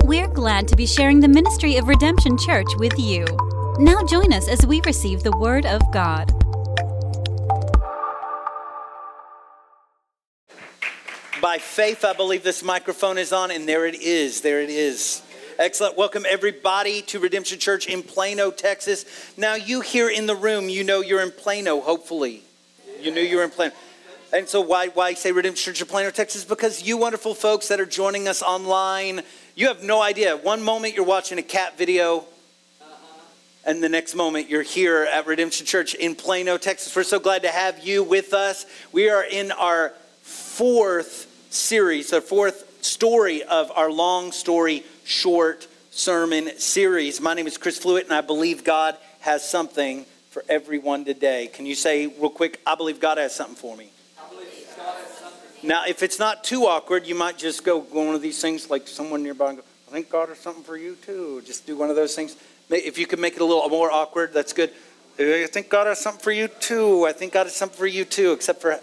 We're glad to be sharing the ministry of Redemption Church with you. Now join us as we receive the Word of God. By faith, I believe this microphone is on, and there it is. There it is. Excellent. Welcome, everybody, to Redemption Church in Plano, Texas. Now, you here in the room, you know you're in Plano, hopefully. You knew you were in Plano. And so, why, why say Redemption Church in Plano, Texas? Because you wonderful folks that are joining us online, you have no idea. One moment you're watching a cat video, uh-huh. and the next moment you're here at Redemption Church in Plano, Texas. We're so glad to have you with us. We are in our fourth series, the fourth story of our long story short sermon series. My name is Chris Fluitt, and I believe God has something for everyone today. Can you say real quick, I believe God has something for me? Now, if it's not too awkward, you might just go one of these things like someone nearby and go, I God has something for you too. Just do one of those things. If you can make it a little more awkward, that's good. I think God has something for you too. I think God has something for you too, except for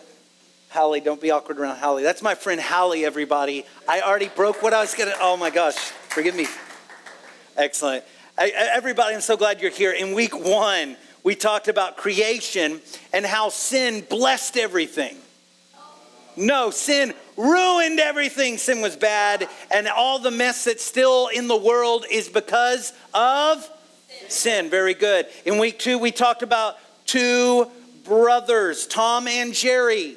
Hallie, don't be awkward around Hallie. That's my friend Hallie, everybody. I already broke what I was going to. Oh my gosh, forgive me. Excellent. I, everybody, I'm so glad you're here. In week one, we talked about creation and how sin blessed everything. No, sin ruined everything. Sin was bad, and all the mess that's still in the world is because of sin. sin. Very good. In week two, we talked about two brothers, Tom and Jerry.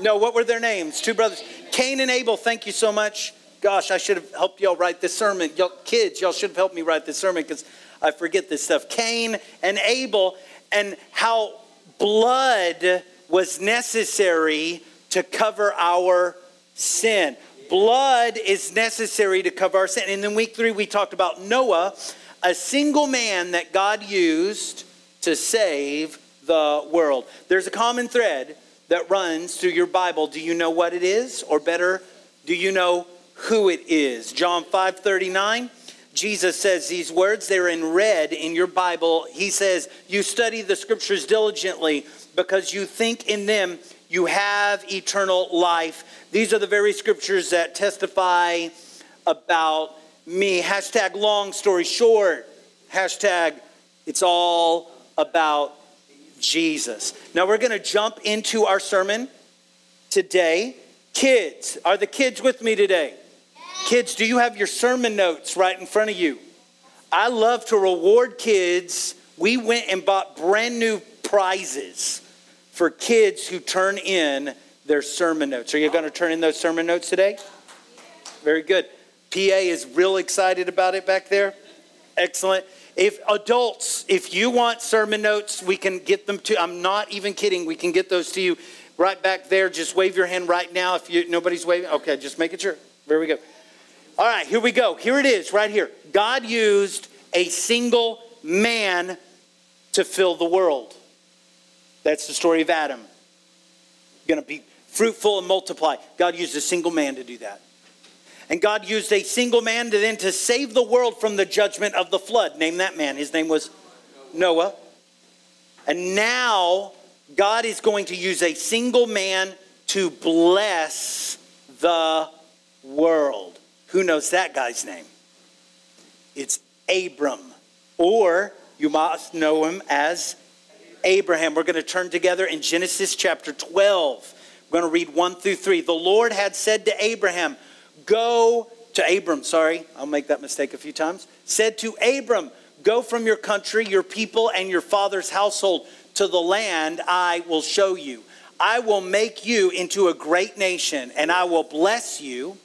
No, what were their names? Two brothers. Cain and Abel, thank you so much. Gosh, I should have helped y'all write this sermon. Y'all, kids, y'all should have helped me write this sermon because I forget this stuff. Cain and Abel, and how blood was necessary to cover our sin. Blood is necessary to cover our sin. And in week three, we talked about Noah, a single man that God used to save the world. There's a common thread that runs through your Bible. Do you know what it is? Or better, do you know who it is? John 5 39. Jesus says these words, they're in red in your Bible. He says, You study the scriptures diligently because you think in them you have eternal life. These are the very scriptures that testify about me. Hashtag long story short. Hashtag it's all about Jesus. Now we're going to jump into our sermon today. Kids, are the kids with me today? Kids, do you have your sermon notes right in front of you? I love to reward kids. We went and bought brand new prizes for kids who turn in their sermon notes. Are you going to turn in those sermon notes today? Very good. PA is real excited about it back there. Excellent. If adults, if you want sermon notes, we can get them to. I'm not even kidding. We can get those to you right back there. Just wave your hand right now. If you nobody's waving, okay, just make it sure. There we go. All right, here we go. Here it is, right here. God used a single man to fill the world. That's the story of Adam. Going to be fruitful and multiply. God used a single man to do that. And God used a single man to then to save the world from the judgment of the flood. Name that man. His name was Noah. And now God is going to use a single man to bless the world. Who knows that guy's name? It's Abram. Or you must know him as Abraham. We're going to turn together in Genesis chapter 12. We're going to read 1 through 3. The Lord had said to Abraham, Go to Abram, sorry, I'll make that mistake a few times. Said to Abram, Go from your country, your people, and your father's household to the land I will show you. I will make you into a great nation, and I will bless you,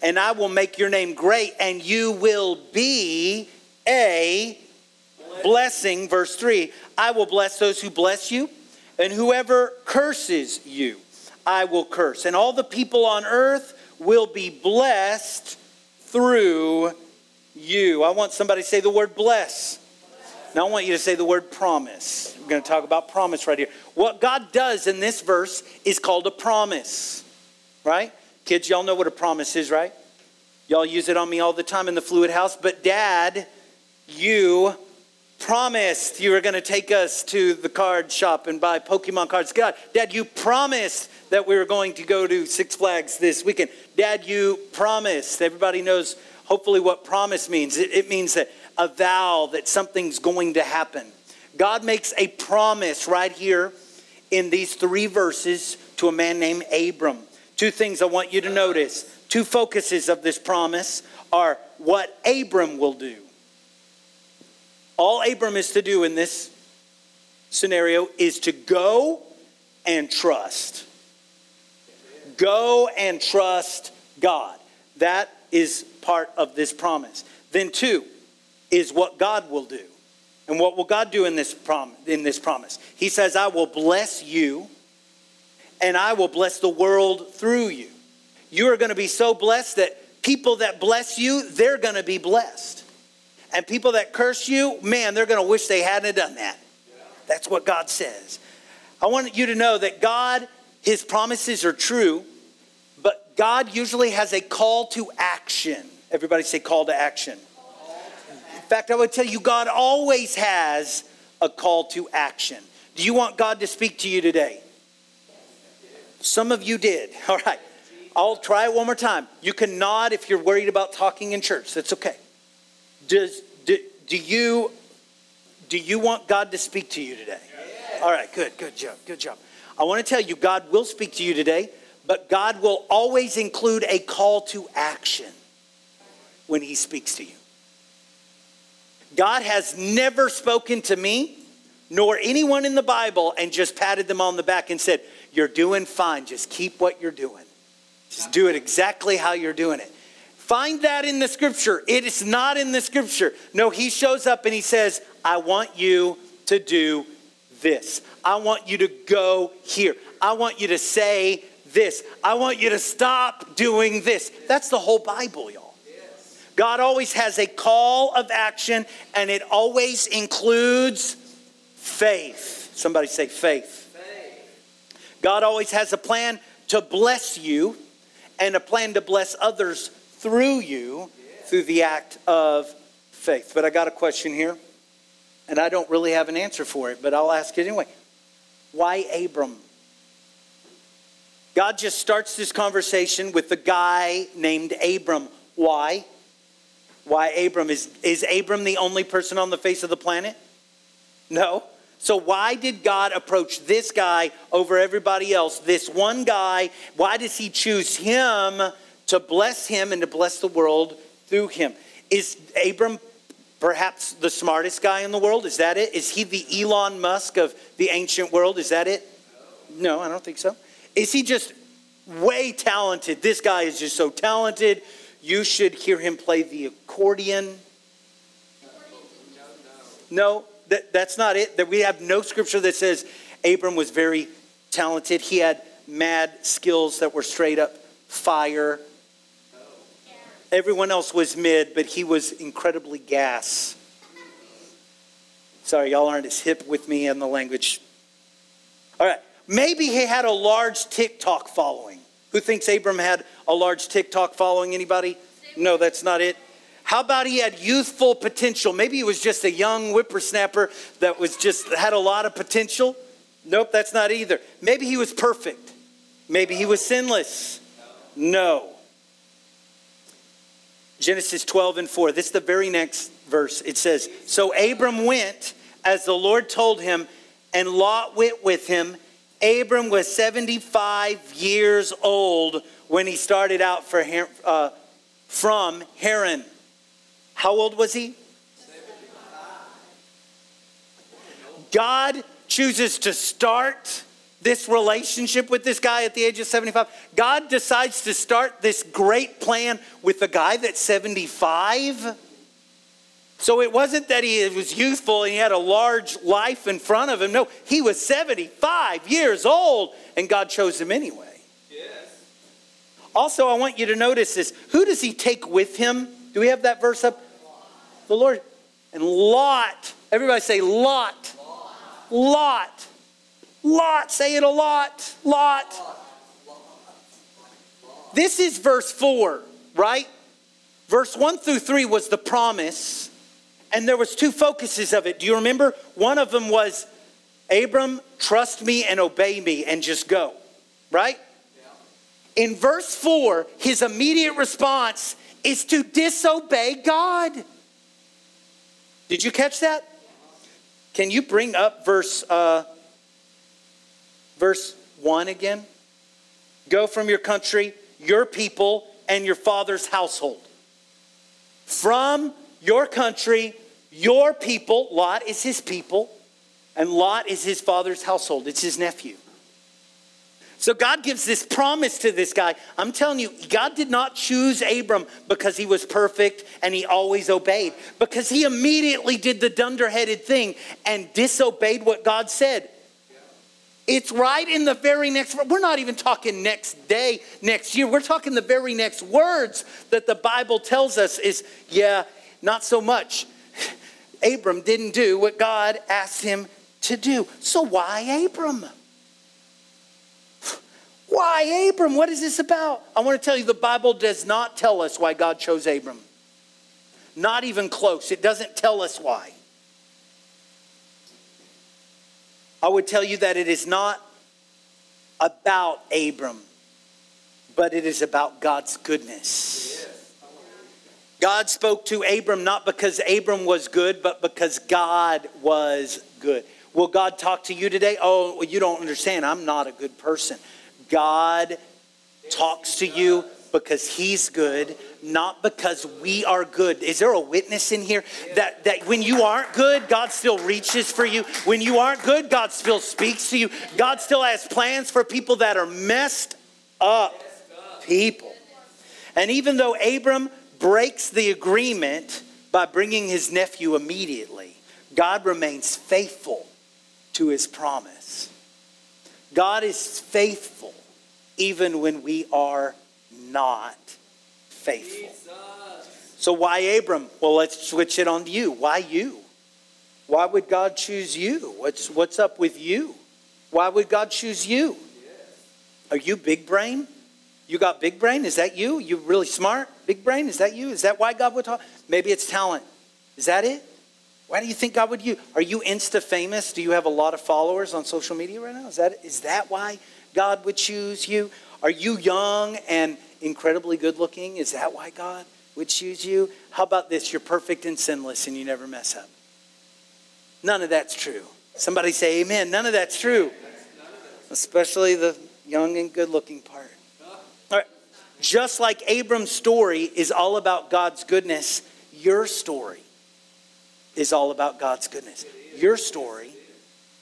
and I will make your name great, and you will be a blessing. Verse 3 I will bless those who bless you, and whoever curses you, I will curse. And all the people on earth will be blessed through you. I want somebody to say the word bless. Now I want you to say the word promise. We're going to talk about promise right here. What God does in this verse is called a promise, right? Kids, y'all know what a promise is, right? Y'all use it on me all the time in the Fluitt house. But dad, you promised you were going to take us to the card shop and buy Pokemon cards. God, Dad, you promised that we were going to go to Six Flags this weekend. Dad, you promised. Everybody knows hopefully what promise means. It, it means that a vow that something's going to happen. God makes a promise right here in these three verses to a man named Abram. Two things I want you to notice. Two focuses of this promise are what Abram will do. All Abram is to do in this scenario is to go and trust. Go and trust God. That is part of this promise. Then, two is what God will do. And what will God do in this, prom- in this promise? He says, I will bless you and I will bless the world through you. You are going to be so blessed that people that bless you, they're going to be blessed. And people that curse you, man, they're going to wish they hadn't done that. That's what God says. I want you to know that God, his promises are true, but God usually has a call to action. Everybody say call to action. In fact, I would tell you, God always has a call to action. Do you want God to speak to you today? Some of you did. All right. I'll try it one more time. You can nod if you're worried about talking in church. That's okay. Does do, do you do you want God to speak to you today? All right, good, good job, good job. I want to tell you, God will speak to you today, but God will always include a call to action when He speaks to you. God has never spoken to me nor anyone in the Bible and just patted them on the back and said, You're doing fine. Just keep what you're doing. Just do it exactly how you're doing it. Find that in the scripture. It is not in the scripture. No, he shows up and he says, I want you to do this. I want you to go here. I want you to say this. I want you to stop doing this. That's the whole Bible, y'all. God always has a call of action and it always includes faith. Somebody say faith. faith. God always has a plan to bless you and a plan to bless others through you through the act of faith. But I got a question here, and I don't really have an answer for it, but I'll ask it anyway. Why Abram? God just starts this conversation with the guy named Abram. Why? Why Abram? Is, is Abram the only person on the face of the planet? No. So, why did God approach this guy over everybody else? This one guy, why does he choose him to bless him and to bless the world through him. Is Abram perhaps the smartest guy in the world? Is that it? Is he the Elon Musk of the ancient world? Is that it? No, I don't think so. Is he just way talented? This guy is just so talented. You should hear him play the accordion. No, that, that's not it. That we have no scripture that says Abram was very talented. He had mad skills that were straight up fire Everyone else was mid, but he was incredibly gas. Sorry, y'all aren't as hip with me in the language. All right. Maybe he had a large TikTok following. Who thinks Abram had a large TikTok following? Anybody? No, that's not it. How about he had youthful potential? Maybe he was just a young whippersnapper that was just had a lot of potential. Nope, that's not either. Maybe he was perfect. Maybe he was sinless. No. Genesis 12 and 4. This is the very next verse. It says, So Abram went as the Lord told him, and Lot went with him. Abram was 75 years old when he started out for, uh, from Haran. How old was he? God chooses to start this relationship with this guy at the age of 75. God decides to start this great plan with a guy that's 75. So it wasn't that he was youthful and he had a large life in front of him. No, he was 75 years old and God chose him anyway. Yes. Also, I want you to notice this. Who does he take with him? Do we have that verse up? The Lord. And Lot. Everybody say Lot. Lot. Lot. Lot, say it a lot. Lot. This is verse 4, right? Verse 1 through 3 was the promise, And there was two focuses of it. Do you remember? One of them was Abram, trust me and obey me and just go. Right? Yeah. In verse 4, his immediate response is to disobey God. Did you catch that? Can you bring up verse uh, verse 1 again? Go from your country, your people, and your father's household. From your country, your people, Lot is his people, and Lot is his father's household. It's his nephew. So God gives this promise to this guy. I'm telling you, God did not choose Abram because he was perfect and he always obeyed, because he immediately did the dunderheaded thing and disobeyed what God said. It's right in the very next, we're not even talking next day, next year. We're talking the very next words that the Bible tells us is, yeah, not so much. Abram didn't do what God asked him to do. So why Abram? Why Abram? What is this about? I want to tell you the Bible does not tell us why God chose Abram. Not even close. It doesn't tell us why. I would tell you that it is not about Abram, but it is about God's goodness. God spoke to Abram not because Abram was good, but because God was good. Will God talk to you today? Oh, well, you don't understand. I'm not a good person. God talks to you because he's good, not because we are good. Is there a witness in here that, that when you aren't good, God still reaches for you? When you aren't good, God still speaks to you. God still has plans for people that are messed up people. And even though Abram breaks the agreement by bringing his nephew immediately, God remains faithful to his promise. God is faithful even when we are not faithful. So, why Abram? Well, let's switch it on to you. Why you? Why would God choose you? What's, what's up with you? Why would God choose you? Are you big brain? You got big brain? Is that you? You really smart? Big brain? Is that you? Is that why God would talk? Maybe it's talent. Is that it? Why do you think God would you? Are you insta famous? Do you have a lot of followers on social media right now? Is that is that why God would choose you? Are you young and incredibly good looking? Is that why God would choose you? How about this? You're perfect and sinless and you never mess up. None of that's true. Somebody say amen. None of that's true. Especially the young and good looking part. All right. Just like Abram's story is all about God's goodness, your story is all about God's goodness. Your story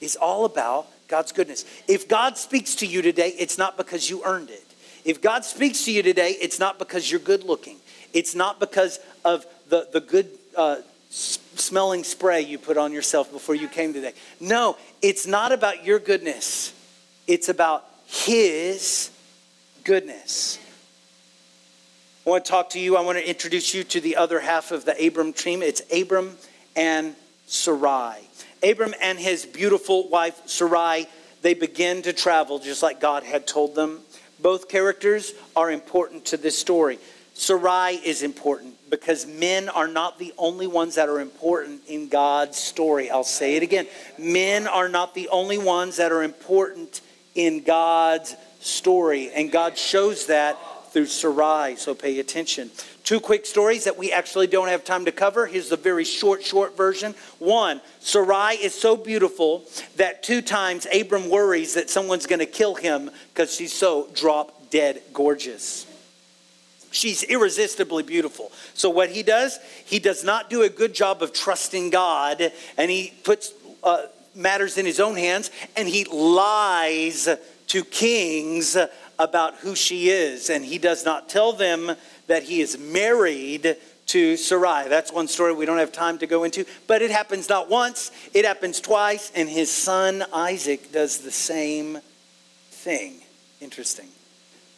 is all about God's goodness. If God speaks to you today, it's not because you earned it. If God speaks to you today, it's not because you're good looking. It's not because of the, the good uh, smelling spray you put on yourself before you came today. No, it's not about your goodness. It's about His goodness. I want to talk to you. I want to introduce you to the other half of the Abram team. It's Abram and Sarai. Abram and his beautiful wife Sarai, they begin to travel just like God had told them. Both characters are important to this story. Sarai is important because men are not the only ones that are important in God's story. I'll say it again. Men are not the only ones that are important in God's story. And God shows that through Sarai, so pay attention. Two quick stories that we actually don't have time to cover. Here's the very short, short version. One, Sarai is so beautiful that two times Abram worries that someone's going to kill him because she's so drop dead gorgeous. She's irresistibly beautiful. So, what he does, he does not do a good job of trusting God, and he puts uh, matters in his own hands, and he lies to kings about who she is, and he does not tell them that he is married to Sarai. That's one story we don't have time to go into, but it happens not once, it happens twice, and his son Isaac does the same thing. Interesting.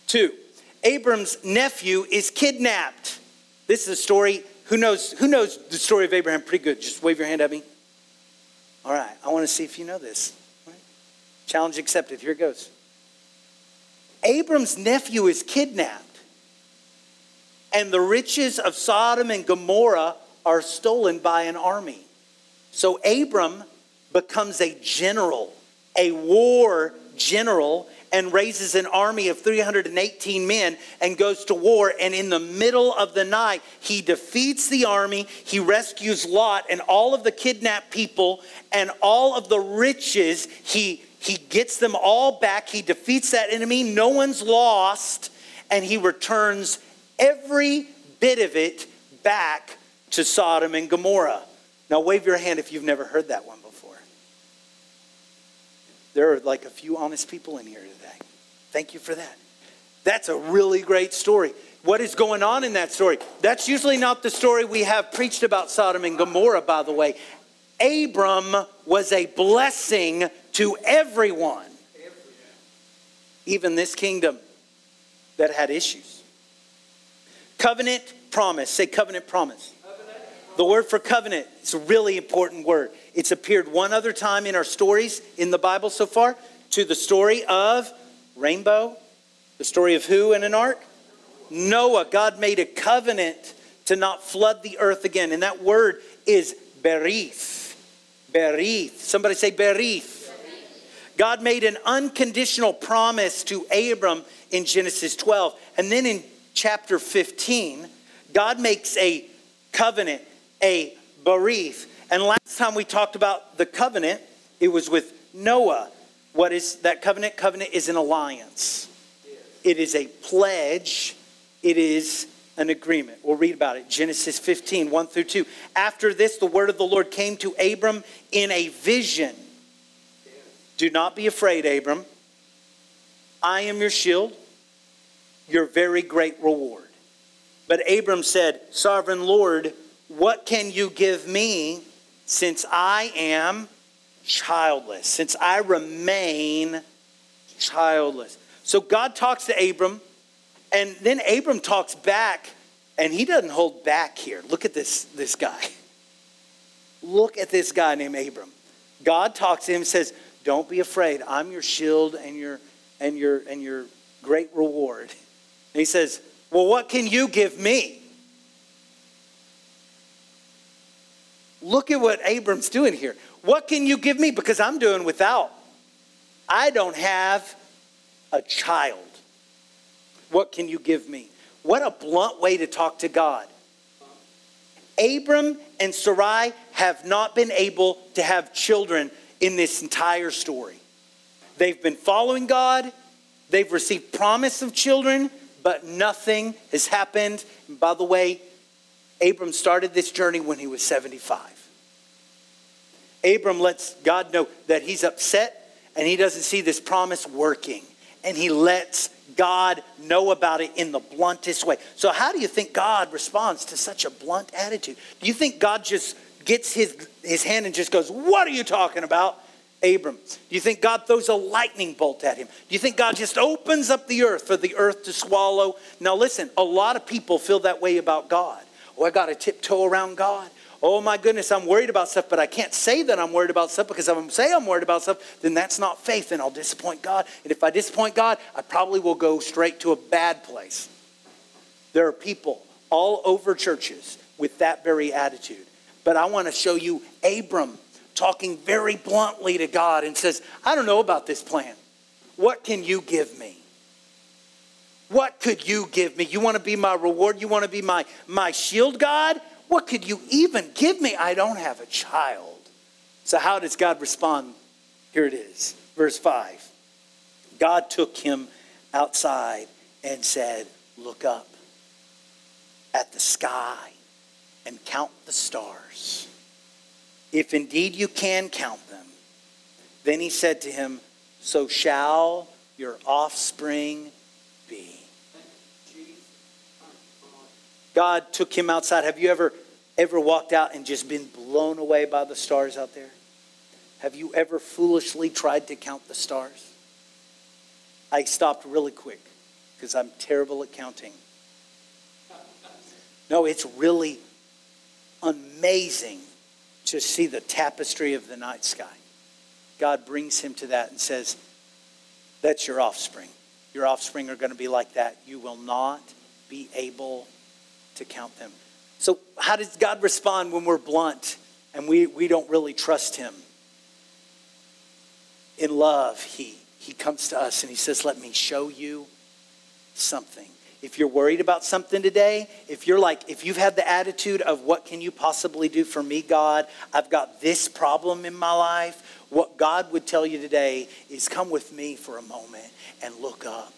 Two, Abram's nephew is kidnapped. This is a story. Who knows, who knows the story of Abraham pretty good? Just wave your hand at me. All right, I want to see if you know this. Challenge accepted. Here it goes. Abram's nephew is kidnapped, and the riches of Sodom and Gomorrah are stolen by an army. So Abram becomes a general, a war general, and raises an army of 318 men and goes to war. And in the middle of the night, he defeats the army. He rescues Lot and all of the kidnapped people and all of the riches. He, he gets them all back. He defeats that enemy. No one's lost. And he returns every bit of it back to Sodom and Gomorrah. Now, wave your hand if you've never heard that one before. There are like a few honest people in here today. Thank you for that. That's a really great story. What is going on in that story? That's usually not the story we have preached about Sodom and Gomorrah, by the way. Abram was a blessing to everyone, even this kingdom that had issues. Covenant promise. Say covenant promise. Covenant. The word for covenant is a really important word. It's appeared one other time in our stories in the Bible so far to the story of rainbow? The story of who in an ark? Noah. God made a covenant to not flood the earth again. And that word is berith. Berith. Somebody say berith. God made an unconditional promise to Abram in Genesis 12. And then in chapter 15, God makes a covenant, a berith. And last time we talked about the covenant, it was with Noah. What is that covenant? Covenant is an alliance, it is a pledge, it is an agreement. We'll read about it. Genesis 15, 1 through 2. After this, the word of the Lord came to Abram in a vision. Do not be afraid, Abram. I am your shield, your very great reward. But Abram said, Sovereign Lord, what can you give me since I am childless, since I remain childless. So God talks to Abram, and then Abram talks back, and he doesn't hold back here. Look at this, this guy. Look at this guy named Abram. God talks to him and says, Don't be afraid. I'm your shield and your and your and your great reward. And he says, Well, what can you give me? Look at what Abram's doing here. What can you give me? Because I'm doing without. I don't have a child. What can you give me? What a blunt way to talk to God. Abram and Sarai have not been able to have children in this entire story. They've been following God, they've received promise of children, but nothing has happened. And by the way, Abram started this journey when he was 75. Abram lets God know that he's upset and he doesn't see this promise working. And he lets God know about it in the bluntest way. So, how do you think God responds to such a blunt attitude? Do you think God just gets his, his hand and just goes, What are you talking about? Abram. Do you think God throws a lightning bolt at him? Do you think God just opens up the earth for the earth to swallow? Now, listen, a lot of people feel that way about God. Oh, I got to tiptoe around God oh my goodness, I'm worried about stuff, but I can't say that I'm worried about stuff because if I say I'm worried about stuff, then that's not faith and I'll disappoint God. And if I disappoint God, I probably will go straight to a bad place. There are people all over churches with that very attitude. But I want to show you Abram talking very bluntly to God and says, I don't know about this plan. What can you give me? What could you give me? You want to be my reward? You want to be my, my shield, God? What could you even give me? I don't have a child. So, how does God respond? Here it is, verse 5. God took him outside and said, Look up at the sky and count the stars. If indeed you can count them. Then he said to him, So shall your offspring be. God took him outside. Have you ever ever walked out and just been blown away by the stars out there? Have you ever foolishly tried to count the stars? I stopped really quick because I'm terrible at counting. No, it's really amazing to see the tapestry of the night sky. God brings him to that and says, That's your offspring. Your offspring are going to be like that. You will not be able to count them. So, how does God respond when we're blunt and we, we don't really trust Him? In love, he, he comes to us and He says, Let me show you something. If you're worried about something today, if you're like, if you've had the attitude of what can you possibly do for me, God? I've got this problem in my life. What God would tell you today is come with me for a moment and look up.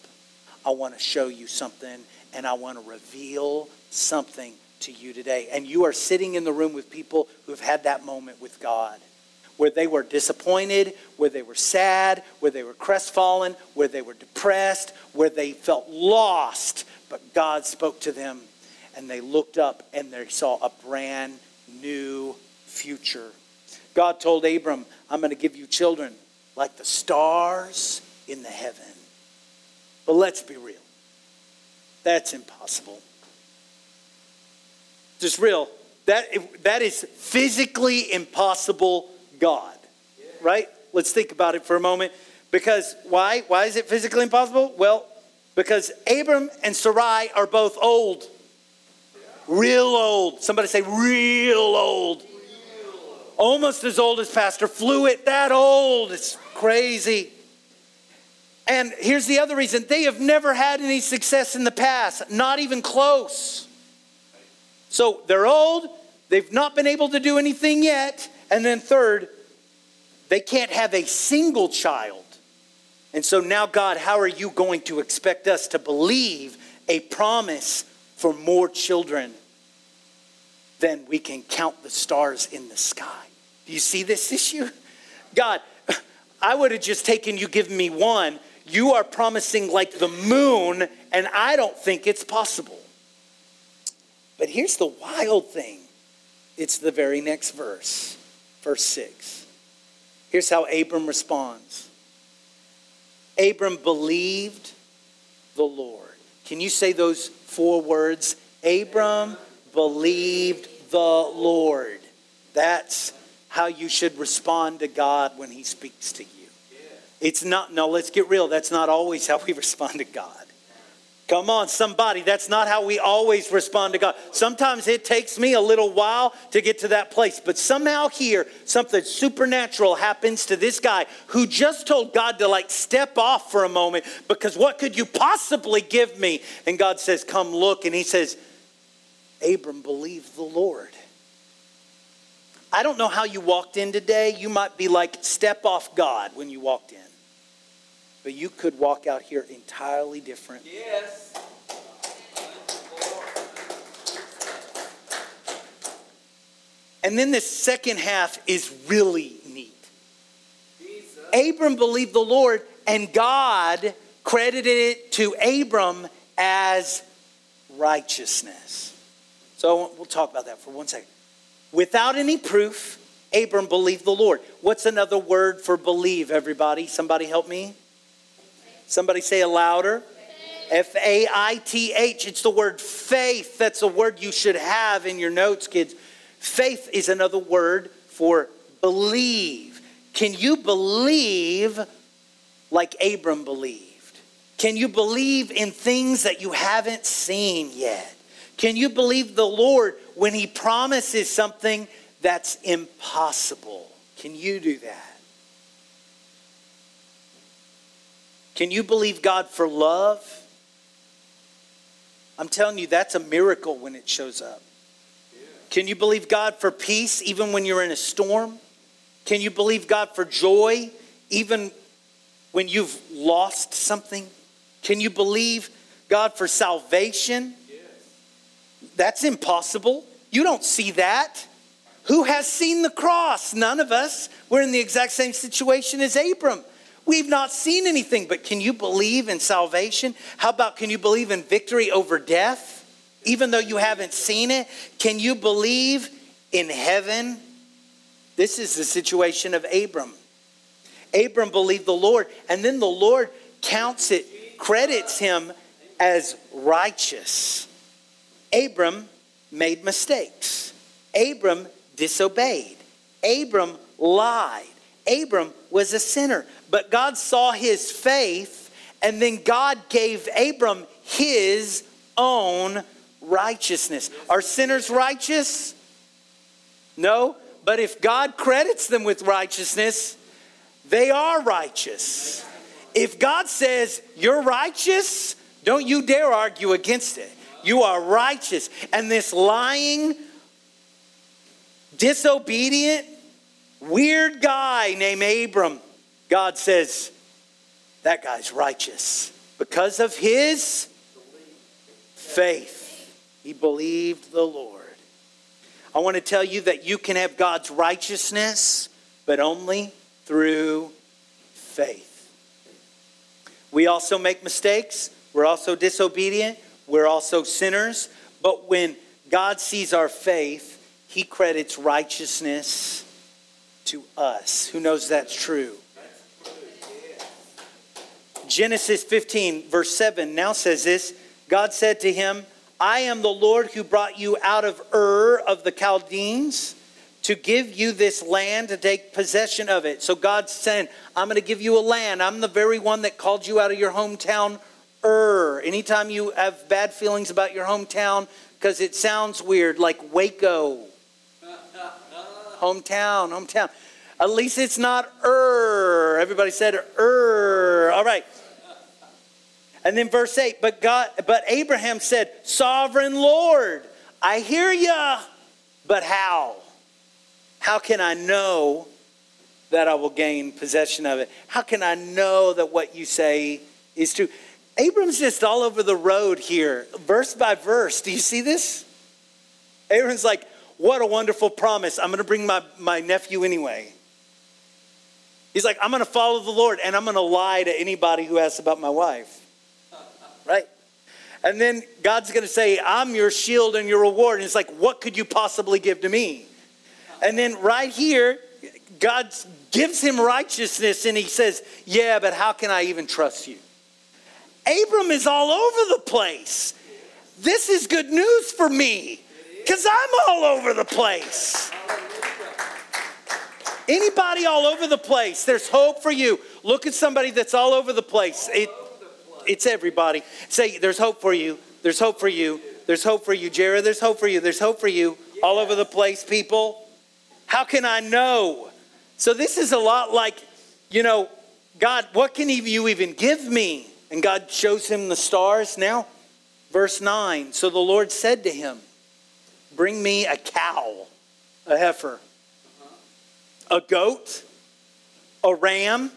I want to show you something and I want to reveal something to you today. And you are sitting in the room with people who have had that moment with God where they were disappointed, where they were sad, where they were crestfallen, where they were depressed, where they felt lost. But God spoke to them and they looked up and they saw a brand new future. God told Abram, I'm going to give you children like the stars in the heaven. But let's be real. That's impossible. Just real. That, that is physically impossible God. Right? Let's think about it for a moment. Because why? Why is it physically impossible? Well, because Abram and Sarai are both old. Real old. Somebody say, real old. Almost as old as Pastor Fluitt, that old. It's crazy. And here's the other reason they have never had any success in the past, not even close. So they're old, they've not been able to do anything yet. And then, third, they can't have a single child. And so now, God, how are you going to expect us to believe a promise for more children than we can count the stars in the sky? Do you see this issue? God, I would have just taken you giving me one. You are promising like the moon, and I don't think it's possible. But here's the wild thing it's the very next verse, verse 6. Here's how Abram responds Abram believed the Lord. Can you say those four words? Abram believed the Lord. That's how you should respond to God when He speaks to you. It's not, no, let's get real. That's not always how we respond to God. Come on, somebody. That's not how we always respond to God. Sometimes it takes me a little while to get to that place, but somehow here, something supernatural happens to this guy who just told God to like step off for a moment because what could you possibly give me? And God says, Come look. And he says, Abram believed the Lord. I don't know how you walked in today. You might be like, step off God when you walked in but you could walk out here entirely different. Yes. And then the second half is really neat. Jesus. Abram believed the Lord, and God credited it to Abram as righteousness. So we'll talk about that for one second. Without any proof, Abram believed the Lord. What's another word for believe, everybody? Somebody help me? Somebody say it louder. F A I T H. It's the word faith. That's a word you should have in your notes, kids. Faith is another word for believe. Can you believe like Abram believed? Can you believe in things that you haven't seen yet? Can you believe the Lord when He promises something that's impossible? Can you do that? Can you believe God for love? I'm telling you, that's a miracle when it shows up. Can you believe God for peace even when you're in a storm? Can you believe God for joy even when you've lost something? Can you believe God for salvation? That's impossible. You don't see that. Who has seen the cross? None of us. We're in the exact same situation as Abram. We've not seen anything, but can you believe in salvation? How about can you believe in victory over death? Even though you haven't seen it, can you believe in heaven? This is the situation of Abram. Abram believed the Lord, and then the Lord counts it, credits him as righteous. Abram made mistakes. Abram disobeyed. Abram lied. Abram was a sinner. But God saw his faith, and then God gave Abram his own righteousness. Are sinners righteous? No. But if God credits them with righteousness, they are righteous. If God says you're righteous, don't you dare argue against it. You are righteous. And this lying, disobedient, weird guy named Abram, God says, that guy's righteous because of his faith. He believed the Lord. I want to tell you that you can have God's righteousness, but only through faith. We also make mistakes. We're also disobedient. We're also sinners. But when God sees our faith, he credits righteousness to us. Who knows that's true? Genesis 15, verse 7 now says this God said to him, I am the Lord who brought you out of Ur of the Chaldeans to give you this land to take possession of it. So God's saying, I'm going to give you a land. I'm the very one that called you out of your hometown, Ur. Anytime you have bad feelings about your hometown, because it sounds weird, like Waco. hometown, hometown. At least it's not er. Everybody said er. All right. And then verse 8, but God, but Abraham said, Sovereign Lord, I hear you, but how? How can I know that I will gain possession of it? How can I know that what you say is true? Abram's just all over the road here, verse by verse. Do you see this? Abram's like, what a wonderful promise. I'm going to bring my, my nephew anyway. He's like, I'm going to follow the Lord and I'm going to lie to anybody who asks about my wife right? And then God's going to say, I'm your shield and your reward. And it's like, what could you possibly give to me? And then right here, God gives him righteousness and he says, Yeah, but how can I even trust you? Abram is all over the place. This is good news for me because I'm all over the place. Anybody all over the place, there's hope for you. Look at somebody that's all over the place. It, it's everybody. Say, there's hope for you. There's hope for you. There's hope for you, Jared. There's hope for you. There's hope for you. All over the place, people. How can I know? So this is a lot like, you know, God, what can you even give me? And God shows him the stars. Now, verse 9. So the Lord said to him, Bring me a cow, a heifer, a goat, a ram,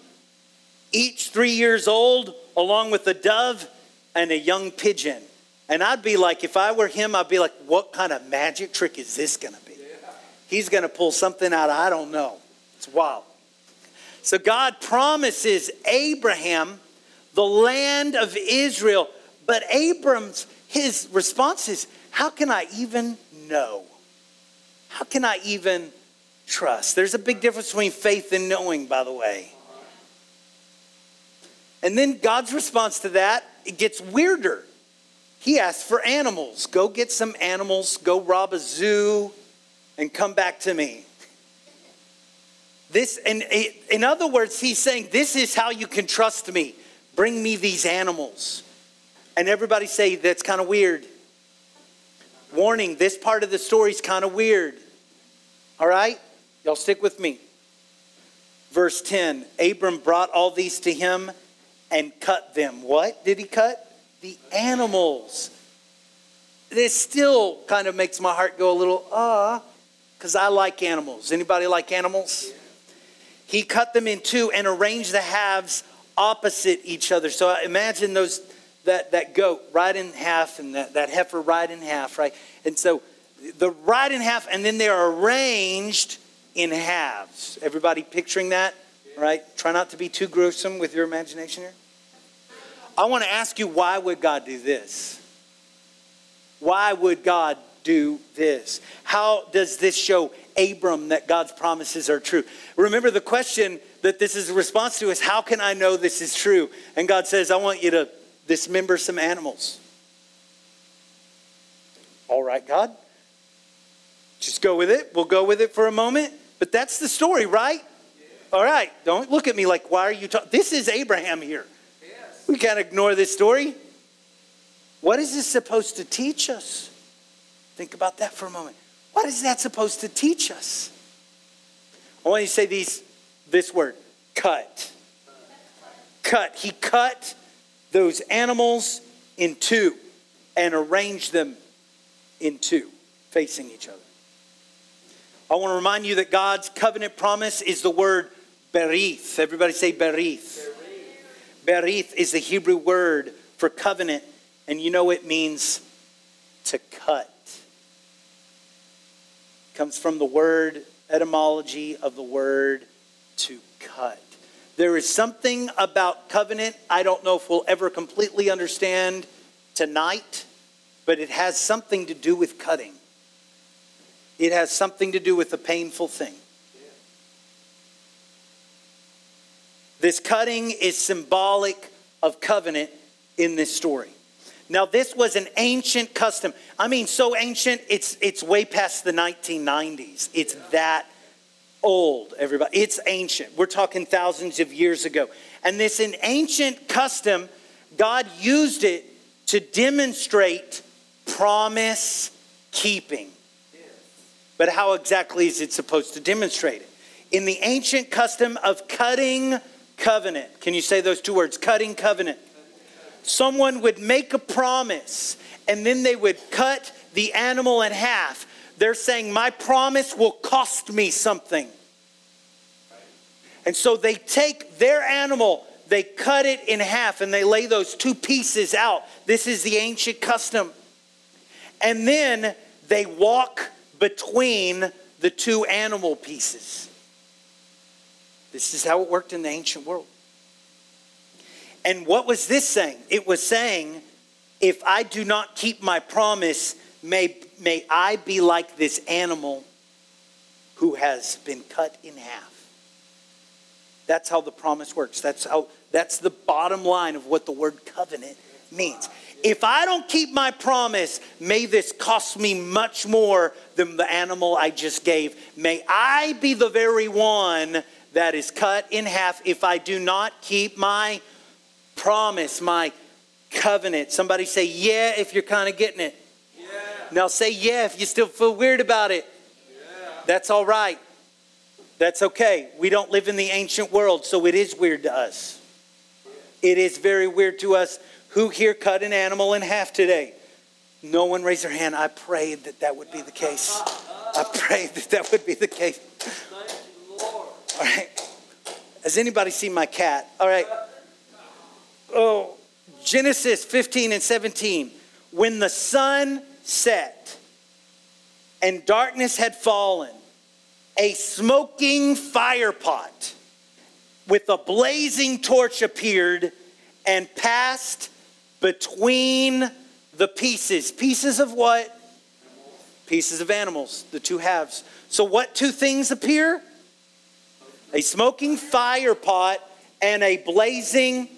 each three years old along with a dove and a young pigeon. And I'd be like, if I were him, I'd be like, what kind of magic trick is this going to be? He's going to pull something out, I don't know. It's wild. So God promises Abraham the land of Israel. But Abram's, his response is, how can I even know? How can I even trust? There's a big difference between faith and knowing, by the way. And then God's response to that, it gets weirder. He asks for animals. Go get some animals, go rob a zoo, and come back to me. This, and in other words, he's saying, This is how you can trust me. Bring me these animals. And everybody say, That's kind of weird. Warning, this part of the story is kind of weird. All right? Y'all stick with me. Verse 10 Abram brought all these to him and cut them. What did he cut? The animals. This still kind of makes my heart go a little, ah, uh, because I like animals. Anybody like animals? He cut them in two and arranged the halves opposite each other. So imagine those that, that goat right in half and that, that heifer right in half, right? And so the right in half, and then they're arranged in halves. Everybody picturing that? right? Try not to be too gruesome with your imagination here. I want to ask you why would God do this? Why would God do this? How does this show Abram that God's promises are true? Remember, the question that this is a response to is how can I know this is true? And God says, I want you to dismember some animals. All right, God. Just go with it. We'll go with it for a moment. But that's the story, right? All right, don't look at me like, why are you talking? This is Abraham here. Yes. We can't ignore this story. What is this supposed to teach us? Think about that for a moment. What is that supposed to teach us? I want you to say these, this word cut. Cut. He cut those animals in two and arranged them in two, facing each other. I want to remind you that God's covenant promise is the word berith. Everybody say berith. Berith is the Hebrew word for covenant, and you know it means to cut. It comes from the word etymology of the word to cut. There is something about covenant I don't know if we'll ever completely understand tonight, but it has something to do with cutting. It has something to do with a painful thing. This cutting is symbolic of covenant in this story. Now, this was an ancient custom. I mean, so ancient, it's, it's way past the 1990s. It's that old, everybody. It's ancient. We're talking thousands of years ago. And this an ancient custom, God used it to demonstrate promise keeping. But how exactly is it supposed to demonstrate it? In the ancient custom of cutting covenant, can you say those two words? Cutting covenant someone would make a promise and then they would cut the animal in half. They're saying, My promise will cost me something. And so they take their animal, they cut it in half, and they lay those two pieces out. This is the ancient custom. And then they walk between the two animal pieces. This is how it worked in the ancient world. And what was this saying? It was saying, if I do not keep my promise, may, may I be like this animal who has been cut in half. That's how the promise works. That's how that's the bottom line of what the word covenant means. If I don't keep my promise, may this cost me much more than the animal I just gave. May I be the very one that is cut in half if I do not keep my promise, my covenant. Somebody say, yeah, if you're kind of getting it. Yeah. Now say, yeah, if you still feel weird about it. Yeah. That's all right. That's okay. We don't live in the ancient world, so it is weird to us. It is very weird to us. Who here cut an animal in half today? No one raised their hand. I prayed that that would be the case. I prayed that that would be the case. All right. Has anybody seen my cat? All right oh, Genesis 15 and 17. When the sun set and darkness had fallen, a smoking fire pot with a blazing torch appeared and passed between the pieces. Pieces of what? Pieces of animals, the two halves. So, what two things appear? A smoking fire pot and a blazing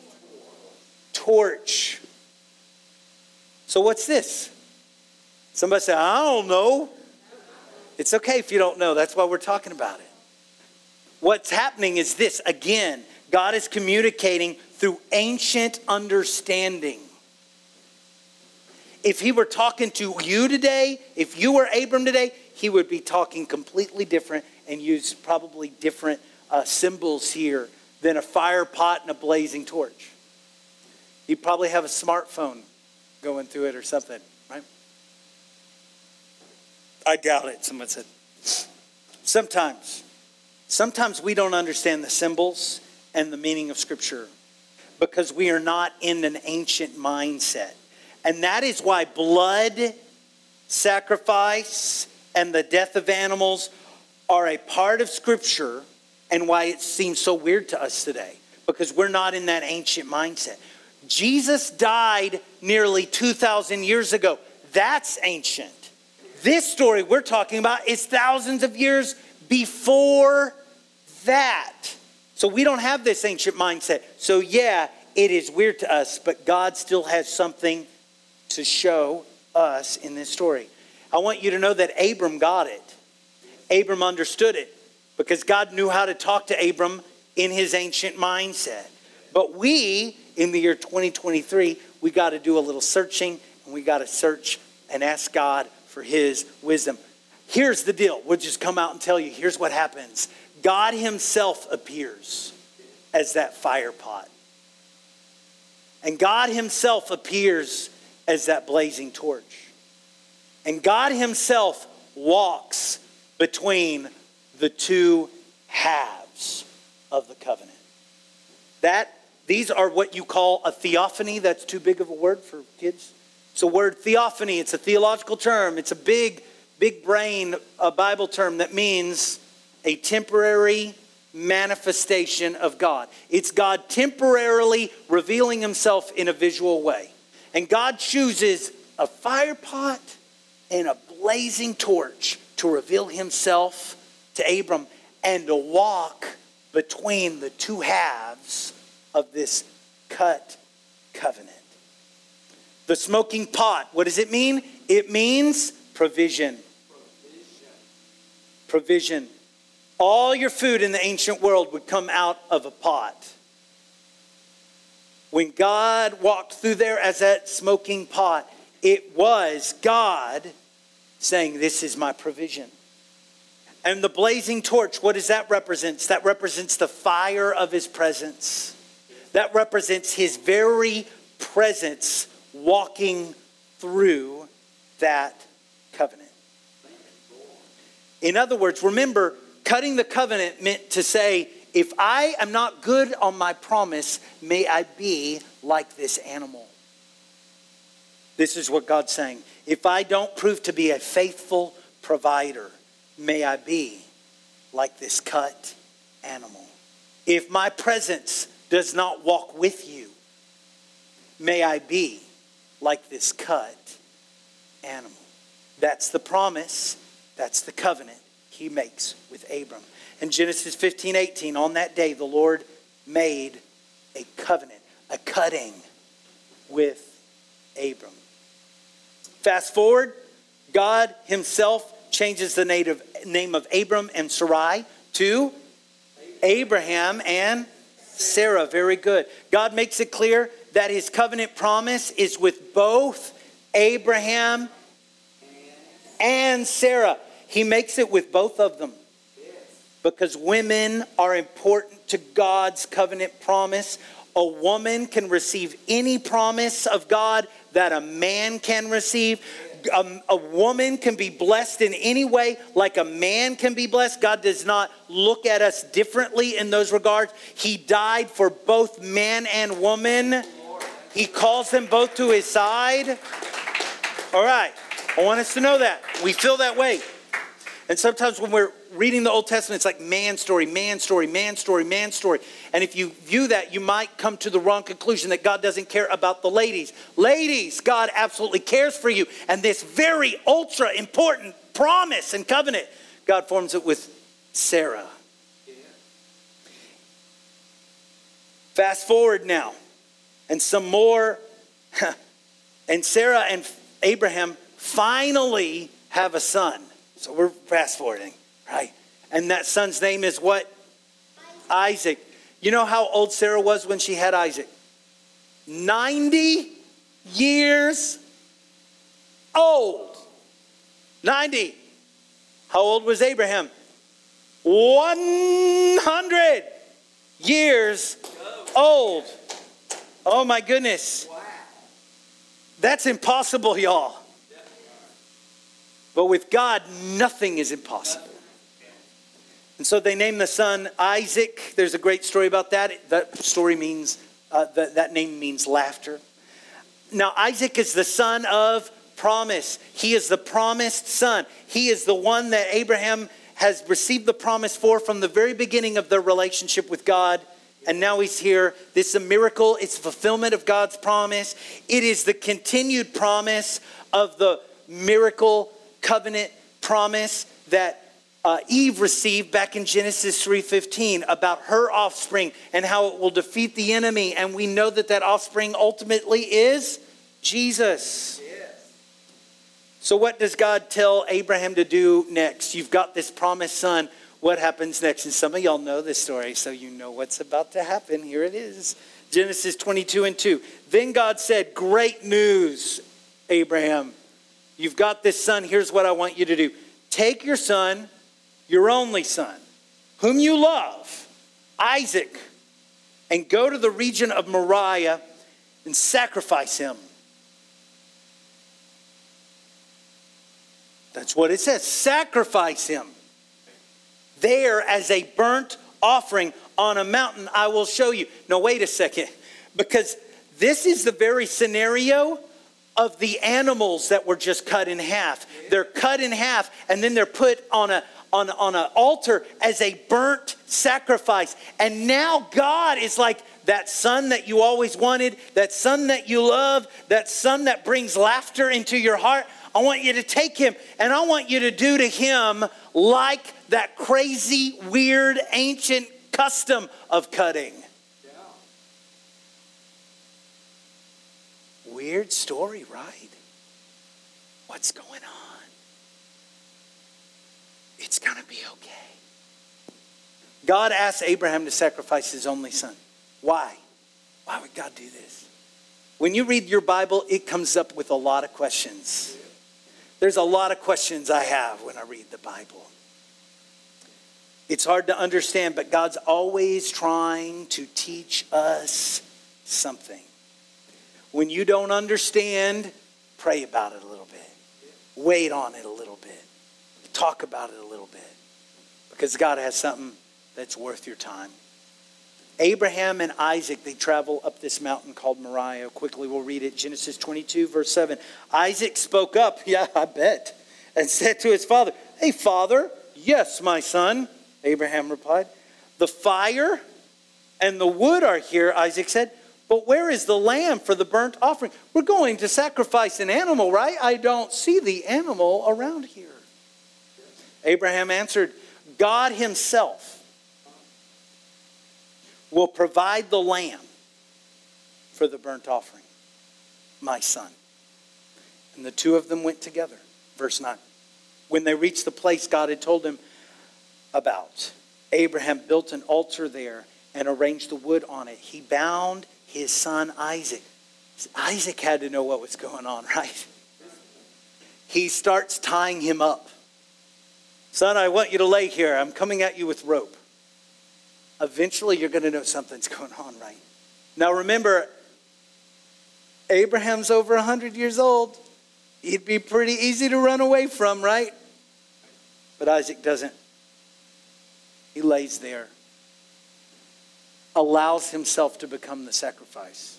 torch. So, what's this? Somebody say, I don't know. It's okay if you don't know. That's why we're talking about it. What's happening is this again, God is communicating through ancient understanding. If he were talking to you today, if you were Abram today, he would be talking completely different and use probably different uh, symbols here than a fire pot and a blazing torch. You probably have a smartphone going through it or something, right? I doubt it, someone said. Sometimes, sometimes we don't understand the symbols and the meaning of Scripture because we are not in an ancient mindset. And that is why blood, sacrifice, and the death of animals are a part of Scripture and why it seems so weird to us today because we're not in that ancient mindset. Jesus died nearly 2,000 years ago. That's ancient. This story we're talking about is thousands of years before that. So we don't have this ancient mindset. So, yeah, it is weird to us, but God still has something to show us in this story. I want you to know that Abram got it. Abram understood it because God knew how to talk to Abram in his ancient mindset. But we in the year 2023, we got to do a little searching and we got to search and ask God for his wisdom. Here's the deal. We'll just come out and tell you here's what happens God himself appears as that fire pot. And God himself appears as that blazing torch. And God himself walks between the two halves of the covenant. That these are what you call a theophany. That's too big of a word for kids. It's a word theophany. It's a theological term. It's a big, big brain a Bible term that means a temporary manifestation of God. It's God temporarily revealing himself in a visual way. And God chooses a fire pot and a blazing torch to reveal himself to Abram and to walk between the two halves of this cut covenant. The smoking pot, what does it mean? It means provision. Provision. All your food in the ancient world would come out of a pot. When God walked through there as that smoking pot, it was God saying, This is my provision. And the blazing torch, what does that represent? That represents the fire of his presence. That represents his very presence walking through that covenant. In other words, remember, cutting the covenant meant to say, if I am not good on my promise, may I be like this animal. This is what God's saying. If I don't prove to be a faithful provider, may I be like this cut animal. If my presence does not walk with you, may I be like this cut animal. That's the promise, that's the covenant he makes with Abram. In Genesis 15 18, on that day, the Lord made a covenant, a cutting with Abram. Fast forward, God himself changes the native name of Abram and Sarai to Abraham and Sarah. Very good. God makes it clear that his covenant promise is with both Abraham and Sarah. He makes it with both of them because women are important to God's covenant promise. A woman can receive any promise of God that a man can receive. A, a, woman can be blessed in any way like a man can be blessed. God does not look at us differently in those regards. He died for both man and woman. He calls them both to his side. All right. I want us to know that. We feel that way. And sometimes when we're reading the Old Testament, it's like man story, man story, man story, man story. And if you view that, you might come to the wrong conclusion that God doesn't care about the ladies. Ladies, God absolutely cares for you. And this very ultra important promise and covenant, God forms it with Sarah. Fast forward now, and some more. and Sarah and Abraham finally have a son. So we're fast forwarding, right? And that son's name is what? Isaac. You know how old Sarah was when she had Isaac? 90 years old. 90. How old was Abraham? 100 years old. Oh my goodness. That's impossible, y'all. But with God, nothing is impossible. And so they named the son Isaac. There's a great story about that. That story means, uh, that, that name means laughter. Now, Isaac is the son of promise. He is the promised son. He is the one that Abraham has received the promise for from the very beginning of their relationship with God. And now he's here. This is a miracle. It's fulfillment of God's promise. It is the continued promise of the miracle covenant promise that uh, Eve received back in Genesis 3:15 about her offspring and how it will defeat the enemy and we know that that offspring ultimately is Jesus. So what does God tell Abraham to do next? You've got this promised son. What happens next? And some of y'all know this story, so you know what's about to happen. Here it is. Genesis 22 and 2. Then God said, Great news, Abraham. You've got this son. Here's what I want you to do take your son, your only son, whom you love, Isaac, and go to the region of Moriah and sacrifice him. That's what it says. Sacrifice him there as a burnt offering on a mountain I will show you. Now, wait a second, because this is the very scenario of the animals that were just cut in half. They're cut in half and then they're put on a on, on an altar as a burnt sacrifice. And now God is like that son that you always wanted, that son that you love, that son that brings laughter into your heart. I want you to take him and I want you to do to him like that crazy, weird, ancient custom of cutting. Yeah. Weird story, right? What's going on? It's going to be okay. God asked Abraham to sacrifice his only son. Why? Why would God do this? When you read your Bible, it comes up with a lot of questions. There's a lot of questions I have when I read the Bible. It's hard to understand, but God's always trying to teach us something. When you don't understand, pray about it a little bit. Wait on it a little bit. Talk about it a little bit. Because God has something that's worth your time. Abraham and Isaac, they travel up this mountain called Moriah. Quickly, we'll read it. Genesis 22, verse 7. Isaac spoke up, yeah, I bet, and said to his father, Hey, father, yes, my son. Abraham replied, The fire and the wood are here, Isaac said, but where is the lamb for the burnt offering? We're going to sacrifice an animal, right? I don't see the animal around here. Abraham answered, God Himself will provide the lamb for the burnt offering, my son. And the two of them went together. Verse 9. When they reached the place God had told them about, Abraham built an altar there and arranged the wood on it. He bound his son Isaac. Isaac had to know what was going on, right? He starts tying him up. Son, I want you to lay here. I'm coming at you with rope eventually you're going to know something's going on, right? Now remember, Abraham's over 100 years old. He'd be pretty easy to run away from, right? But Isaac doesn't. He lays there, allows himself to become the sacrifice.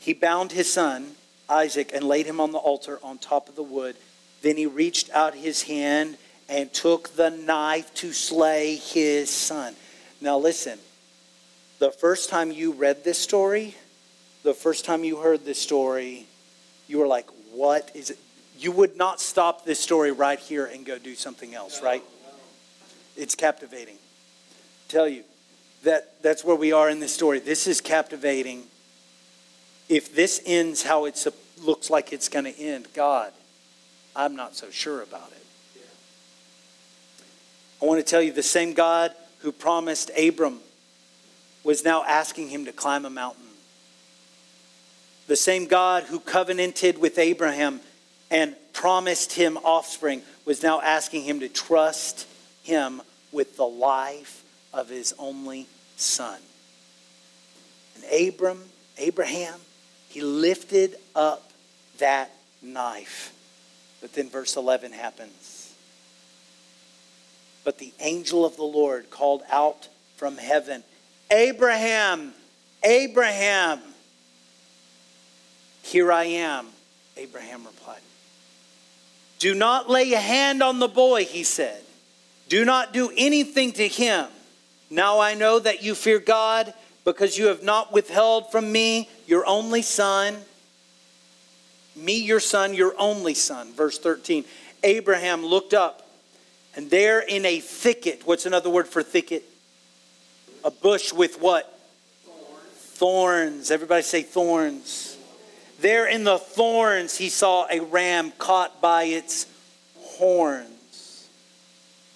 He bound his son, Isaac, and laid him on the altar on top of the wood. Then he reached out his hand and took the knife to slay his son. Now, listen, the first time you read this story, the first time you heard this story, you were like, what is it? You would not stop this story right here and go do something else, right? It's captivating. Tell you that that's where we are in this story. This is captivating. If this ends how it looks like it's going to end, God, I'm not so sure about it. I want to tell you the same God who promised Abram was now asking him to climb a mountain. The same God who covenanted with Abraham and promised him offspring was now asking him to trust him with the life of his only son. And Abram, Abraham, he lifted up that knife. But then verse 11 happens. But the angel of the Lord called out from heaven, Abraham, Abraham. Here I am, Abraham replied. Do not lay a hand on the boy, he said. Do not do anything to him. Now I know that you fear God because you have not withheld from me your only son. Me, your son, your only son. Verse 13. Abraham looked up and there in a thicket, what's another word for thicket? A bush with what? Thorns. thorns. Everybody say thorns. There in the thorns, he saw a ram caught by its horns.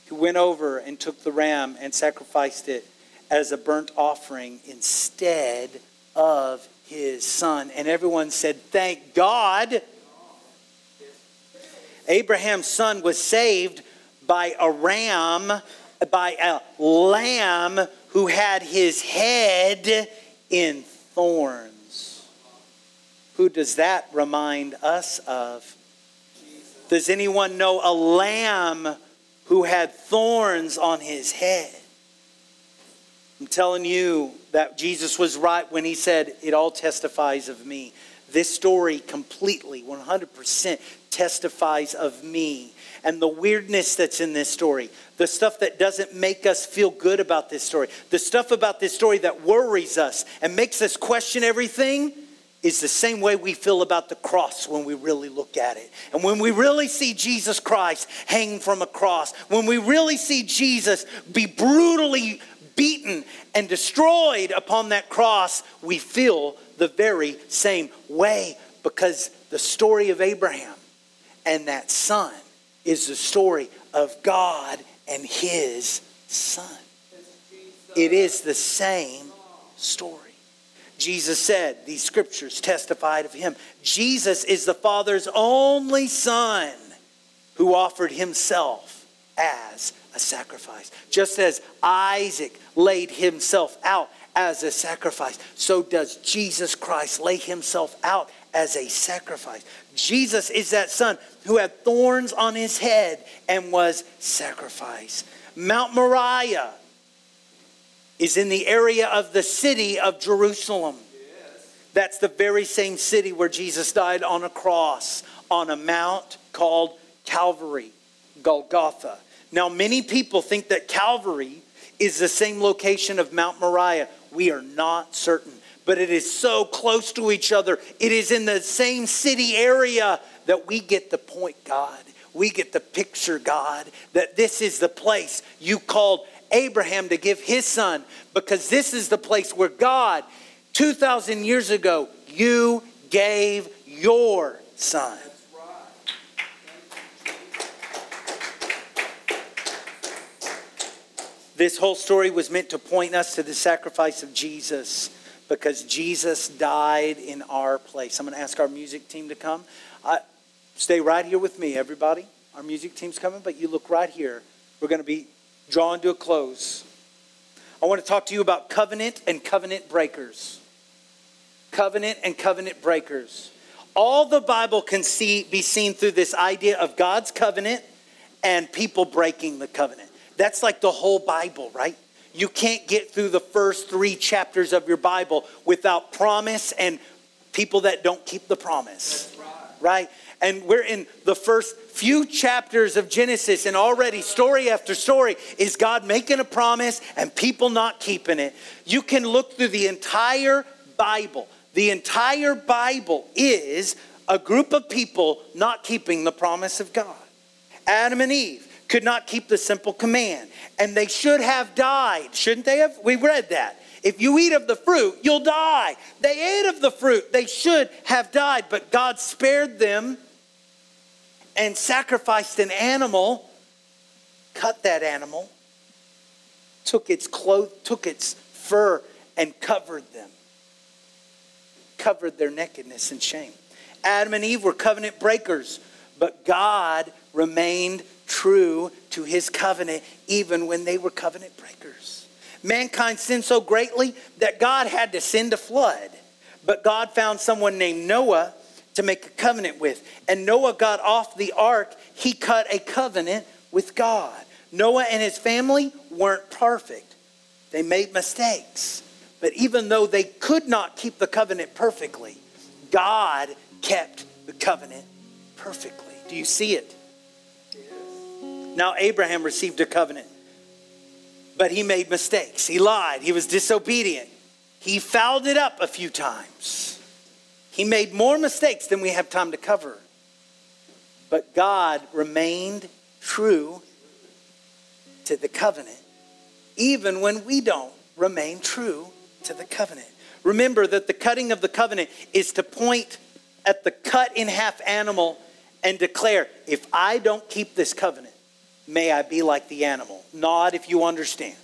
He went over and took the ram and sacrificed it as a burnt offering instead of his son. And everyone said, Thank God. Abraham's son was saved by a ram, by a lamb who had his head in thorns. Who does that remind us of? Does anyone know a lamb who had thorns on his head? I'm telling you that Jesus was right when he said, It all testifies of me. This story completely, 100% testifies of me. And the weirdness that's in this story, the stuff that doesn't make us feel good about this story, the stuff about this story that worries us and makes us question everything is the same way we feel about the cross when we really look at it. And when we really see Jesus Christ hanging from a cross, when we really see Jesus be brutally beaten and destroyed upon that cross, we feel the very same way because the story of Abraham and that son is the story of God and his son. It is the same story. Jesus said, these scriptures testified of him. Jesus is the Father's only son who offered himself as a sacrifice. Just as Isaac laid himself out as a sacrifice, so does Jesus Christ lay himself out as a sacrifice. Jesus is that son who had thorns on his head and was sacrificed. Mount Moriah is in the area of the city of Jerusalem. That's the very same city where Jesus died on a cross on a mount called Calvary, Golgotha. Now, many people think that Calvary is the same location of Mount Moriah. We are not certain, but it is so close to each other. It is in the same city area that we get the point, God. We get the picture, God, that this is the place you called Abraham to give his son, because this is the place where God, 2,000 years ago, you gave your son. This whole story was meant to point us to the sacrifice of Jesus because Jesus died in our place. I'm going to ask our music team to come. Uh, stay right here with me, everybody. Our music team's coming, but you look right here. We're going to be drawing to a close. I want to talk to you about covenant and covenant breakers. Covenant and covenant breakers. All the Bible can see be seen through this idea of God's covenant and people breaking the covenant. That's like the whole Bible, right? You can't get through the first three chapters of your Bible without promise and people that don't keep the promise, right? And we're in the first few chapters of Genesis, and already story after story is God making a promise and people not keeping it. You can look through the entire Bible. The entire Bible is a group of people not keeping the promise of God. Adam and Eve could not keep the simple command, and they should have died. Shouldn't they have? We read that. If you eat of the fruit, you'll die. They ate of the fruit. They should have died, but God spared them and sacrificed an animal, cut that animal, took its cloth, took its fur, and covered them. Covered their nakedness and shame. Adam and Eve were covenant breakers, but God remained true to his covenant even when they were covenant breakers. Mankind sinned so greatly that God had to send a flood. But God found someone named Noah to make a covenant with. And Noah got off the ark, he cut a covenant with God. Noah and his family weren't perfect, they made mistakes. But even though they could not keep the covenant perfectly, God kept the covenant perfectly. Do you see it? Now, Abraham received a covenant, but he made mistakes. He lied. He was disobedient. He fouled it up a few times. He made more mistakes than we have time to cover. But God remained true to the covenant, even when we don't remain true to the covenant. Remember that the cutting of the covenant is to point at the cut in half animal and declare, if I don't keep this covenant, may I be like the animal. Nod if you understand.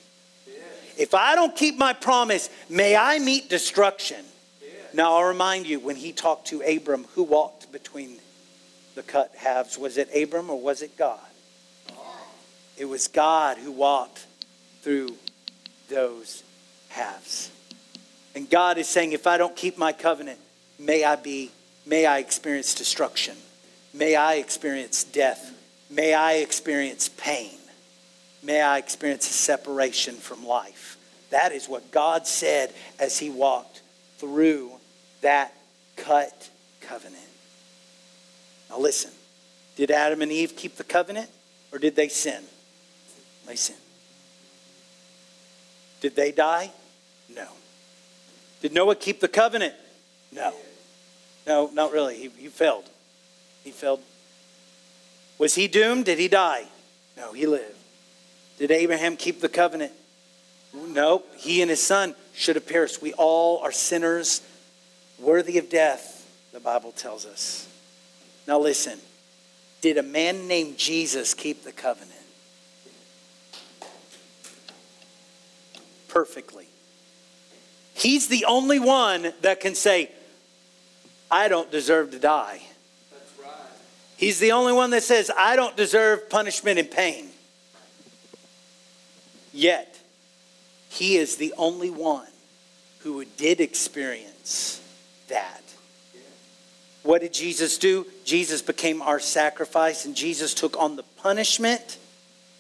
If I don't keep my promise, may I meet destruction. Now I'll remind you when he talked to Abram, who walked between the cut halves? Was it Abram or was it God? It was God who walked through those halves. And God is saying, if I don't keep my covenant, may I be, may I experience destruction. May I experience death. May I experience pain. May I experience a separation from life. That is what God said as he walked through that cut covenant. Now, listen did Adam and Eve keep the covenant or did they sin? They sinned. Did they die? No. Did Noah keep the covenant? No. No, not really. He, he failed. He failed. Was he doomed? Did he die? No, he lived. Did Abraham keep the covenant? No, he and his son should have perished. We all are sinners worthy of death, the Bible tells us. Now listen, did a man named Jesus keep the covenant? Perfectly. He's the only one that can say, I don't deserve to die. He's the only one that says, I don't deserve punishment and pain. Yet, he is the only one who did experience that. What did Jesus do? Jesus became our sacrifice, and Jesus took on the punishment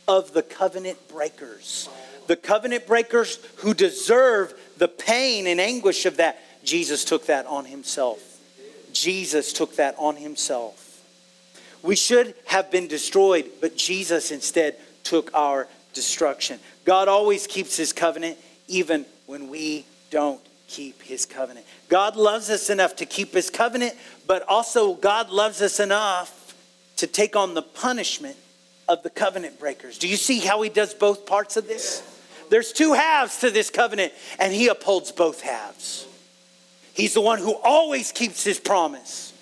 of the covenant breakers. The covenant breakers who deserve the pain and anguish of that. Jesus took that on himself. Jesus took that on himself. We should have been destroyed, but Jesus instead took our destruction. God always keeps his covenant, even when we don't keep his covenant. God loves us enough to keep his covenant, but also God loves us enough to take on the punishment of the covenant breakers. Do you see how he does both parts of this? There's two halves to this covenant, and he upholds both halves. He's the one who always keeps his promise,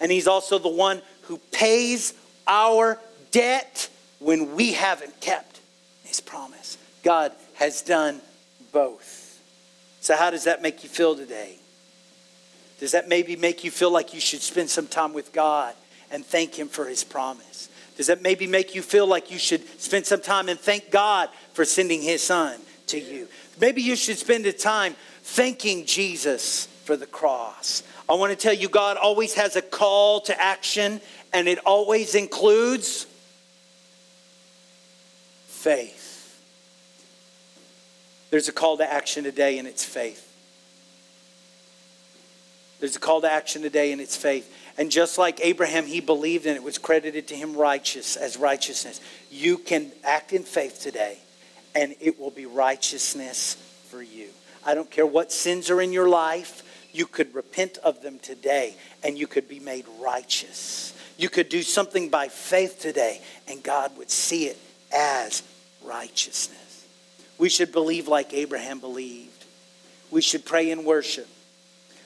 and he's also the one who pays our debt when we haven't kept his promise. God has done both. So, how does that make you feel today? Does that maybe make you feel like you should spend some time with God and thank Him for His promise? Does that maybe make you feel like you should spend some time and thank God for sending His Son to you? Maybe you should spend the time thanking Jesus for the cross. I want to tell you, God always has a call to action, and it always includes faith. There's a call to action today, and it's faith. There's a call to action today, and it's faith. And just like Abraham, he believed and it was credited to him righteous as righteousness. You can act in faith today, and it will be righteousness for you. I don't care what sins are in your life, you could repent of them today, and you could be made righteous. You could do something by faith today, and God would see it as righteousness. We should believe like Abraham believed. We should pray and worship.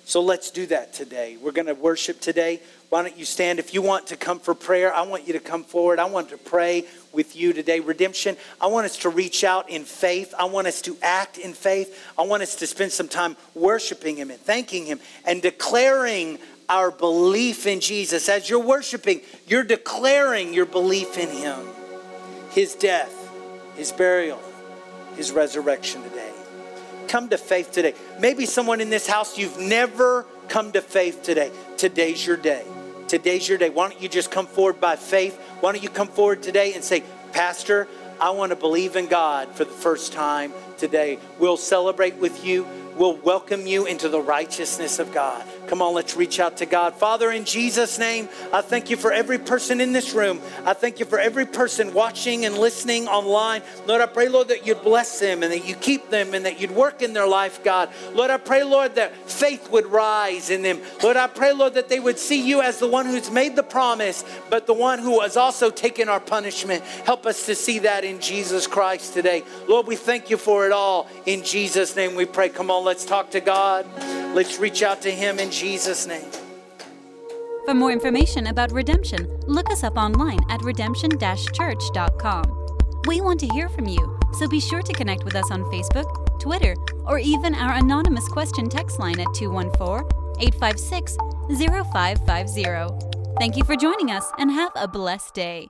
So let's do that today. We're going to worship today. Why don't you stand? If you want to come for prayer, I want you to come forward. I want to pray with you today. Redemption, I want us to reach out in faith. I want us to act in faith. I want us to spend some time worshiping Him and thanking Him and declaring our belief in Jesus. As you're worshiping, you're declaring your belief in Him, His death, His burial, his resurrection today. Come to faith today. Maybe someone in this house, you've never come to faith today. Today's your day. Today's your day. Why don't you just come forward by faith? Why don't you come forward today and say, Pastor, I want to believe in God for the first time today. We'll celebrate with you We'll welcome you into the righteousness of God. Come on, let's reach out to God. Father, in Jesus' name, I thank you for every person in this room. I thank you for every person watching and listening online. Lord, I pray, Lord, that you'd bless them and that you keep them and that you'd work in their life, God. Lord, I pray, Lord, that faith would rise in them. Lord, I pray, Lord, that they would see you as the one who's made the promise, but the one who has also taken our punishment. Help us to see that in Jesus Christ today. Lord, we thank you for it all. In Jesus' name we pray. Come on, let's talk to God. Let's reach out to Him in Jesus' name. For more information about redemption, look us up online at redemption church.com. We want to hear from you, so be sure to connect with us on Facebook, Twitter, or even our anonymous question text line at 214 856 0550. Thank you for joining us and have a blessed day.